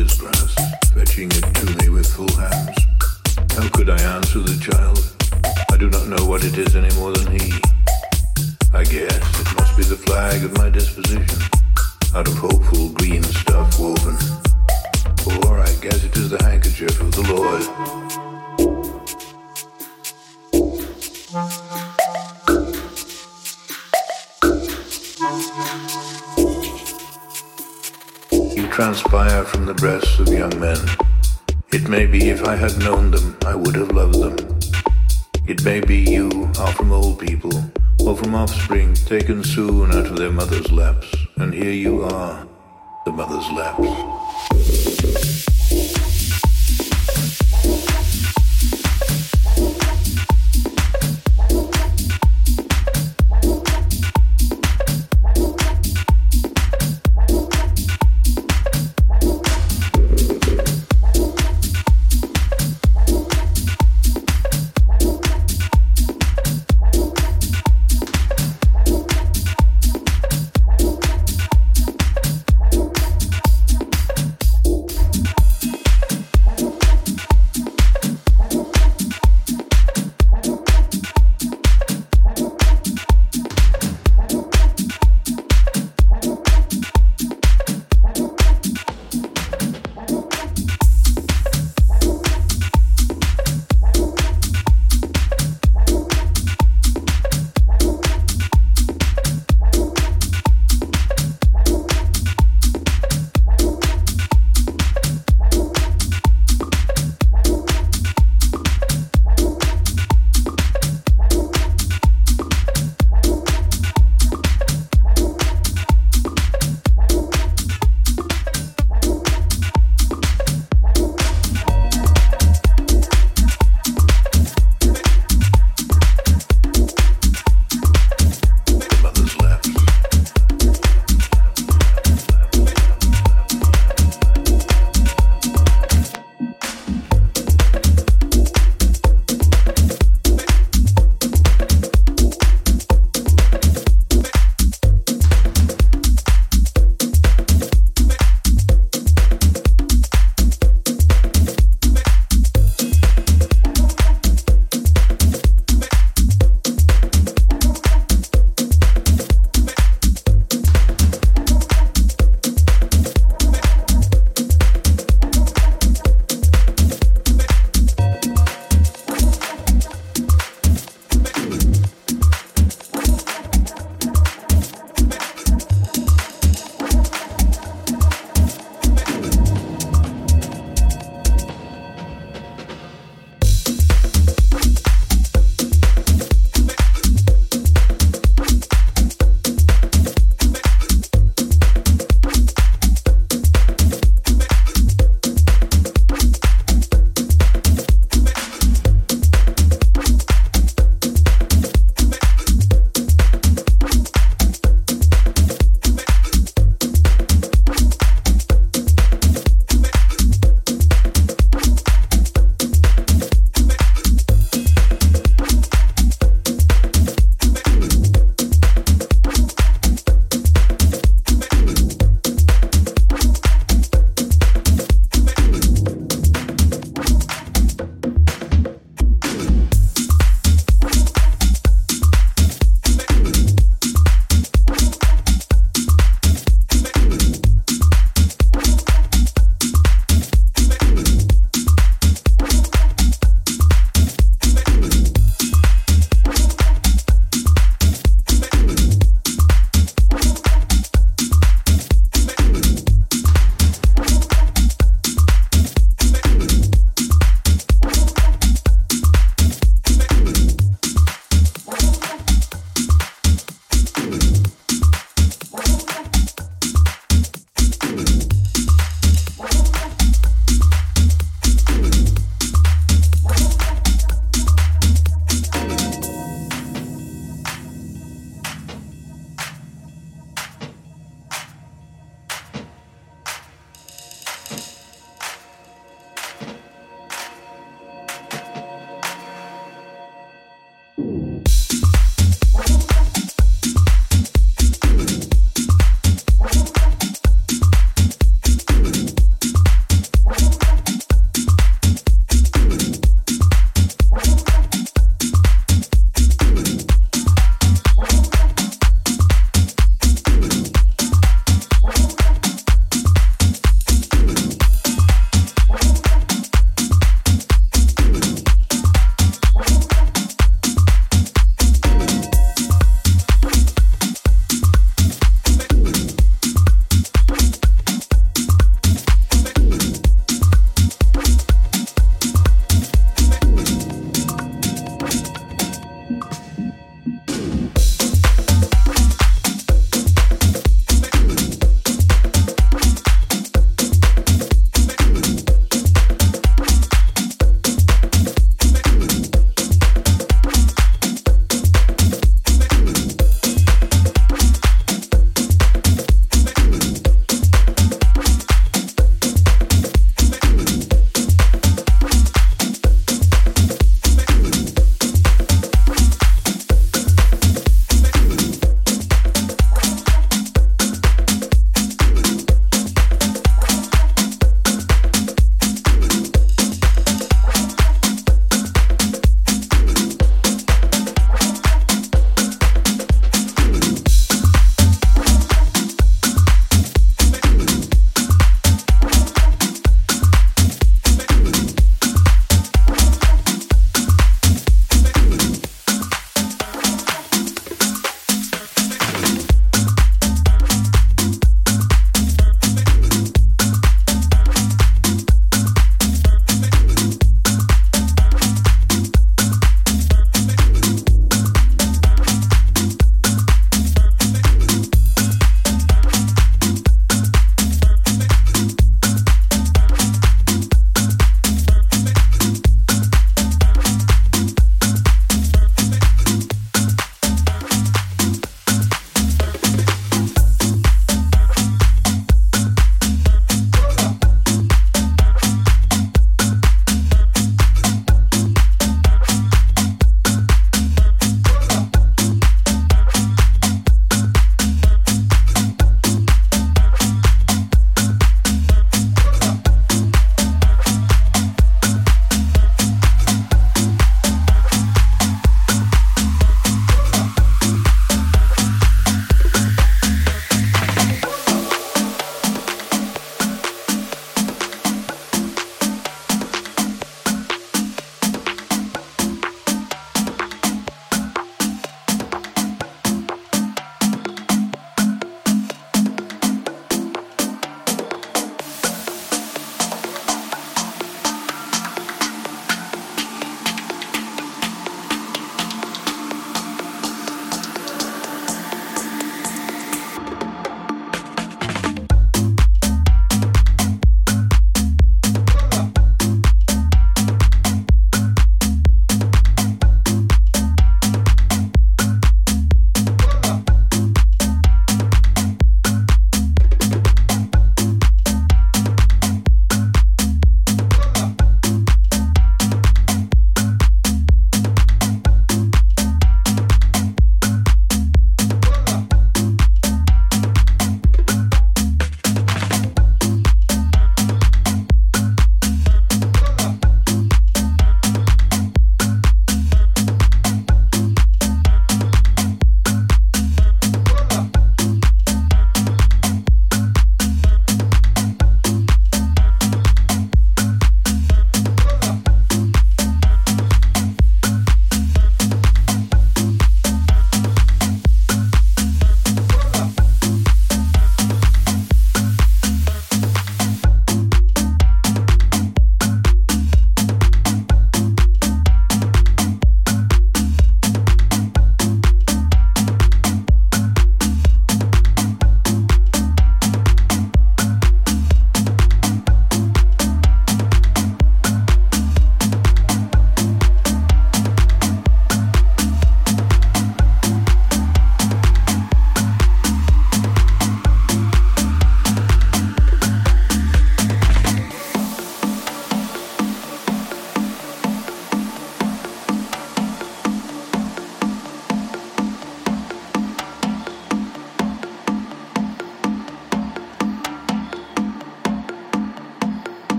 his glass, fetching it to me with full hands. How could I answer the child? I do not know what it is any more than he. I guess it must be the flag of my disposition, out of hopeful green stuff woven. Or I guess it is the handkerchief of the Lord. transpire from the breasts of young men. It may be if I had known them, I would have loved them. It may be you are from old people, or from offspring taken soon out of their mother's laps, and here you are, the mother's laps.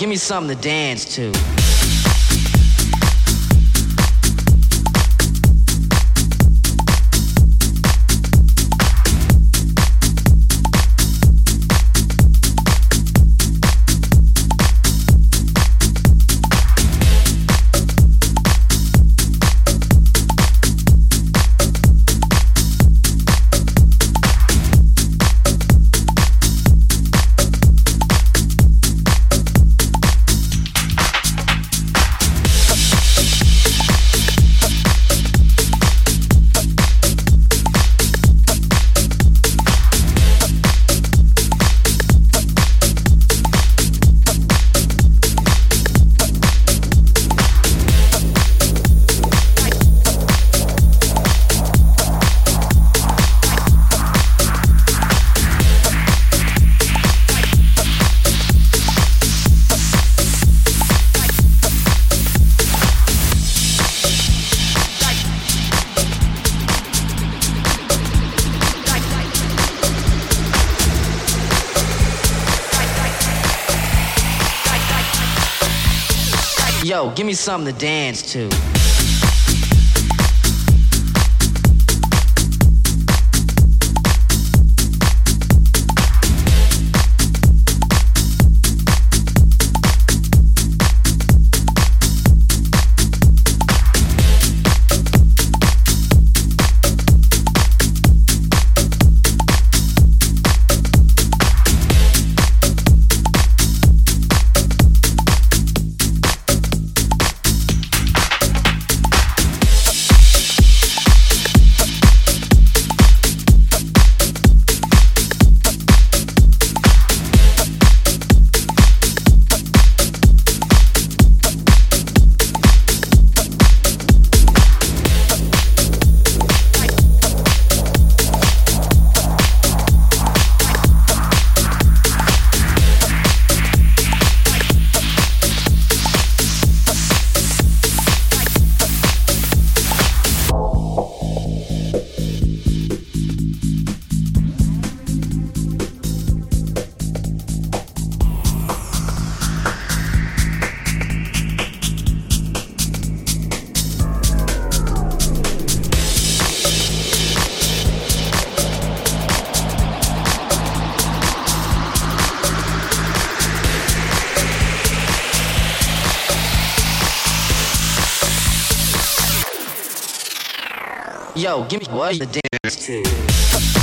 Give me something to dance to. Give me something to dance to. Yo, give me what? The dance to.